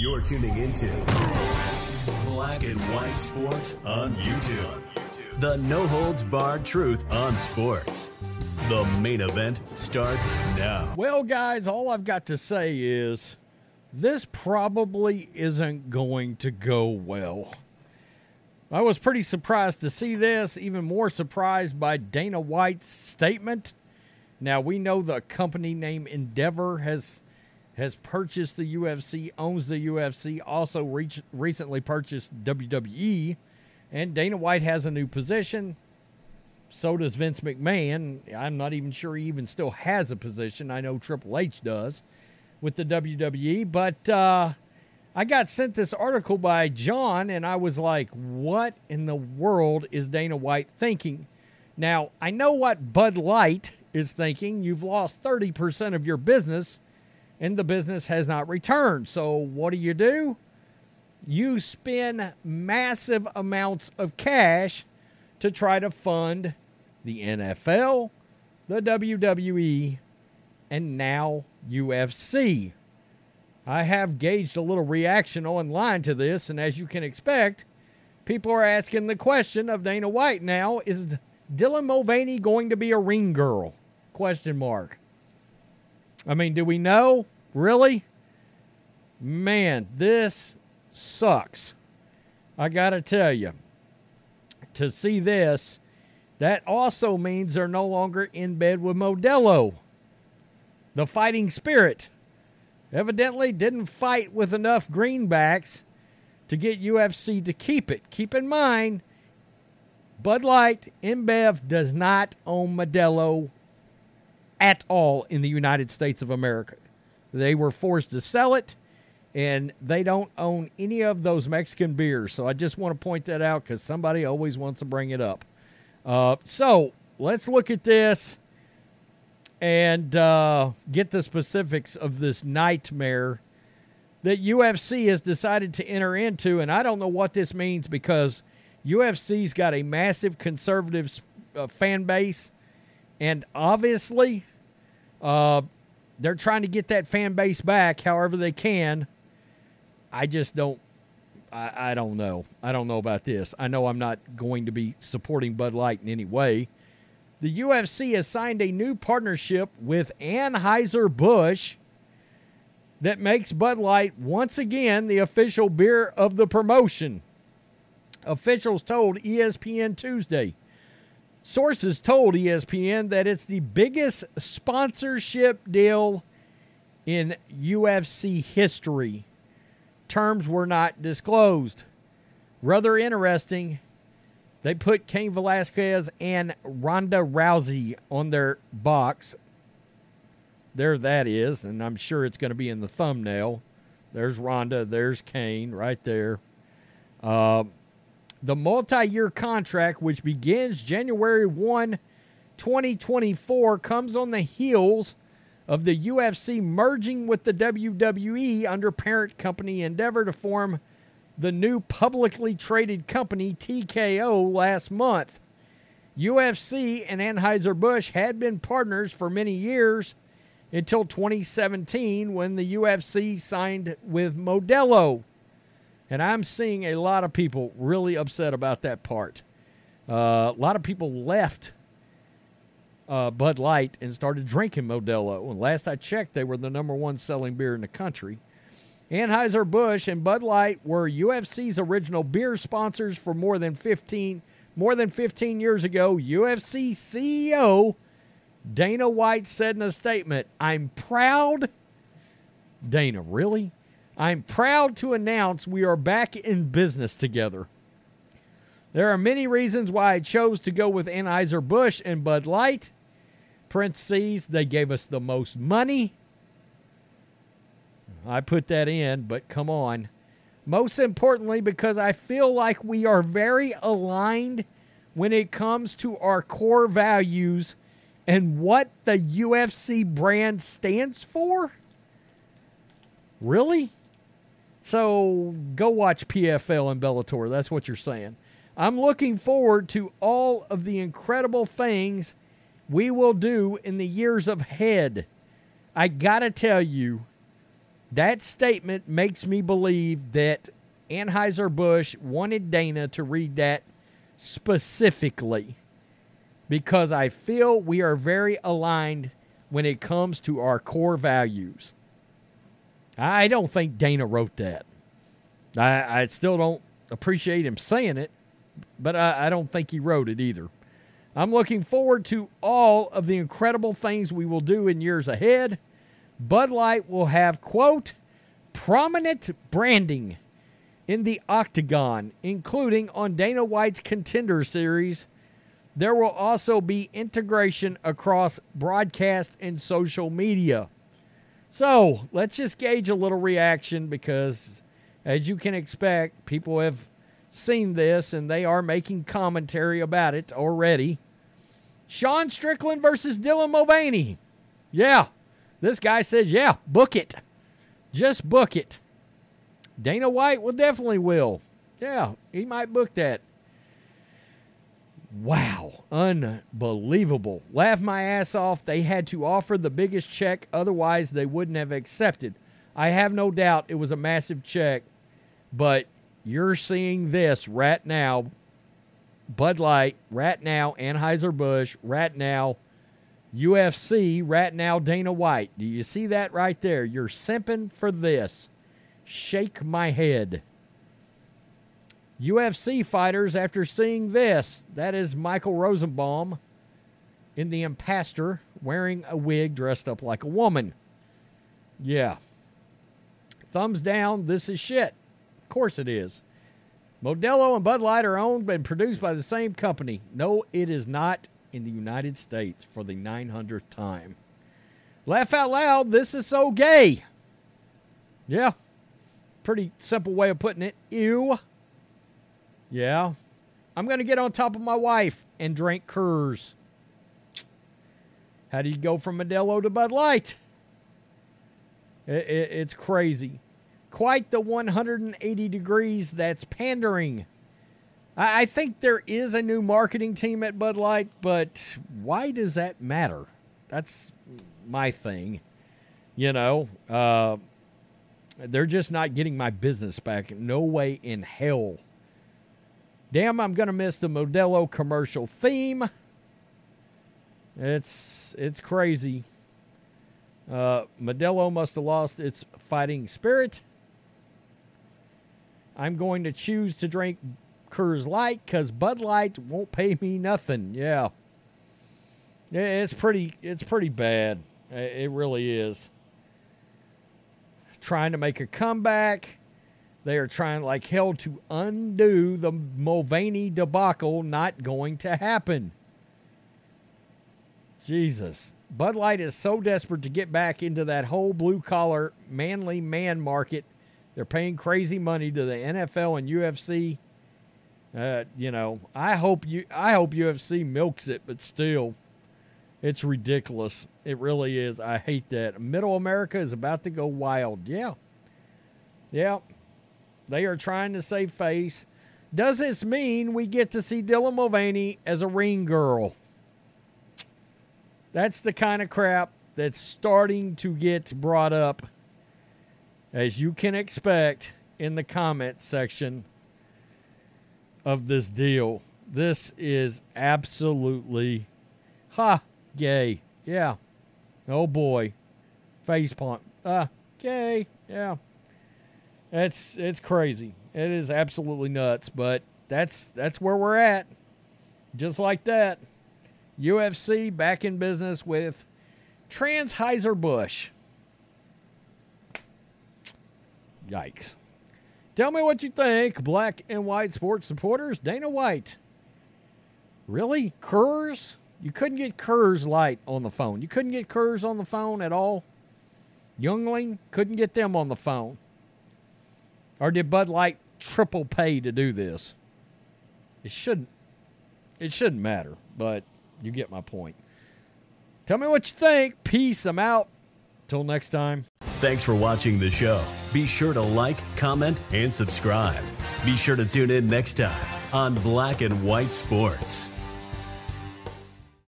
You're tuning into Black and White Sports on YouTube. The no holds barred truth on sports. The main event starts now. Well, guys, all I've got to say is this probably isn't going to go well. I was pretty surprised to see this, even more surprised by Dana White's statement. Now, we know the company name Endeavor has has purchased the UFC, owns the UFC, also reach, recently purchased WWE, and Dana White has a new position. So does Vince McMahon. I'm not even sure he even still has a position. I know Triple H does with the WWE, but uh, I got sent this article by John, and I was like, what in the world is Dana White thinking? Now, I know what Bud Light is thinking. You've lost 30% of your business and the business has not returned. So, what do you do? You spend massive amounts of cash to try to fund the NFL, the WWE, and now UFC. I have gauged a little reaction online to this, and as you can expect, people are asking the question of Dana White now: Is Dylan Mulvaney going to be a ring girl? Question mark. I mean, do we know? Really? Man, this sucks. I got to tell you. To see this, that also means they're no longer in bed with Modelo. The fighting spirit evidently didn't fight with enough greenbacks to get UFC to keep it. Keep in mind, Bud Light, InBev does not own Modelo at all in the United States of America. They were forced to sell it, and they don't own any of those Mexican beers. So I just want to point that out because somebody always wants to bring it up. Uh, so let's look at this and uh, get the specifics of this nightmare that UFC has decided to enter into. And I don't know what this means because UFC's got a massive conservative uh, fan base. And obviously, uh, they're trying to get that fan base back however they can. I just don't I, I don't know. I don't know about this. I know I'm not going to be supporting Bud Light in any way. The UFC has signed a new partnership with Anheuser-Busch that makes Bud Light once again the official beer of the promotion. Officials told ESPN Tuesday. Sources told ESPN that it's the biggest sponsorship deal in UFC history. Terms were not disclosed. Rather interesting, they put Cain Velasquez and Ronda Rousey on their box. There that is, and I'm sure it's going to be in the thumbnail. There's Ronda, there's Cain right there. Uh, the multi year contract, which begins January 1, 2024, comes on the heels of the UFC merging with the WWE under parent company Endeavor to form the new publicly traded company TKO last month. UFC and Anheuser-Busch had been partners for many years until 2017 when the UFC signed with Modelo. And I'm seeing a lot of people really upset about that part. Uh, a lot of people left uh, Bud Light and started drinking Modelo. And last I checked, they were the number one selling beer in the country. Anheuser-Busch and Bud Light were UFC's original beer sponsors for more than 15 more than 15 years ago. UFC CEO Dana White said in a statement, "I'm proud Dana, really? I'm proud to announce we are back in business together. There are many reasons why I chose to go with Anheuser-Busch and Bud Light. Prince sees they gave us the most money. I put that in, but come on. Most importantly, because I feel like we are very aligned when it comes to our core values and what the UFC brand stands for. Really? So go watch PFL and Bellator. That's what you're saying. I'm looking forward to all of the incredible things we will do in the years ahead. I got to tell you, That statement makes me believe that Anheuser-Busch wanted Dana to read that specifically because I feel we are very aligned when it comes to our core values. I don't think Dana wrote that. I, I still don't appreciate him saying it, but I, I don't think he wrote it either. I'm looking forward to all of the incredible things we will do in years ahead. Bud Light will have, quote, prominent branding in the octagon, including on Dana White's Contender Series. There will also be integration across broadcast and social media. So let's just gauge a little reaction because, as you can expect, people have seen this and they are making commentary about it already. Sean Strickland versus Dylan Mulvaney. Yeah, this guy says, yeah, book it. Just book it. Dana White will definitely will. Yeah, he might book that. Wow, unbelievable. Laugh my ass off. They had to offer the biggest check, otherwise, they wouldn't have accepted. I have no doubt it was a massive check, but you're seeing this right now Bud Light, right now, Anheuser-Busch, right now, UFC, right now, Dana White. Do you see that right there? You're simping for this. Shake my head. UFC fighters, after seeing this, that is Michael Rosenbaum in the Impastor wearing a wig dressed up like a woman. Yeah. Thumbs down, this is shit. Of course it is. Modelo and Bud Light are owned and produced by the same company. No, it is not in the United States for the 900th time. Laugh out loud, this is so gay. Yeah. Pretty simple way of putting it. Ew. Yeah. I'm going to get on top of my wife and drink Coors. How do you go from Modelo to Bud Light? It, it, it's crazy. Quite the 180 degrees that's pandering. I, I think there is a new marketing team at Bud Light, but why does that matter? That's my thing. You know, uh, they're just not getting my business back. No way in hell. Damn, I'm gonna miss the Modelo commercial theme. It's it's crazy. Uh, Modelo must have lost its fighting spirit. I'm going to choose to drink Coors Light because Bud Light won't pay me nothing. Yeah, it's pretty. It's pretty bad. It really is. Trying to make a comeback. They are trying like hell to undo the Mulvaney debacle. Not going to happen. Jesus. Bud Light is so desperate to get back into that whole blue collar, manly man market. They're paying crazy money to the NFL and UFC. Uh, you know, I hope you I hope UFC milks it, but still, it's ridiculous. It really is. I hate that. Middle America is about to go wild. Yeah. Yeah. They are trying to save face. Does this mean we get to see Dylan Mulvaney as a ring girl? That's the kind of crap that's starting to get brought up, as you can expect, in the comment section of this deal. This is absolutely, ha, gay. Yeah. Oh boy. Face palm. Ah, gay. Yeah. It's it's crazy. It is absolutely nuts, but that's that's where we're at. Just like that. UFC back in business with Transheiser Bush. Yikes. Tell me what you think, black and white sports supporters. Dana White. Really? Coors? You couldn't get Coors Light on the phone. You couldn't get Coors on the phone at all. Yuengling couldn't get them on the phone. Or did Bud Light triple pay to do this? It shouldn't. It shouldn't matter, but you get my point. Tell me what you think. Peace. I'm out. Till next time. Thanks for watching the show. Be sure to like, comment, and subscribe. Be sure to tune in next time on Black and White Sports.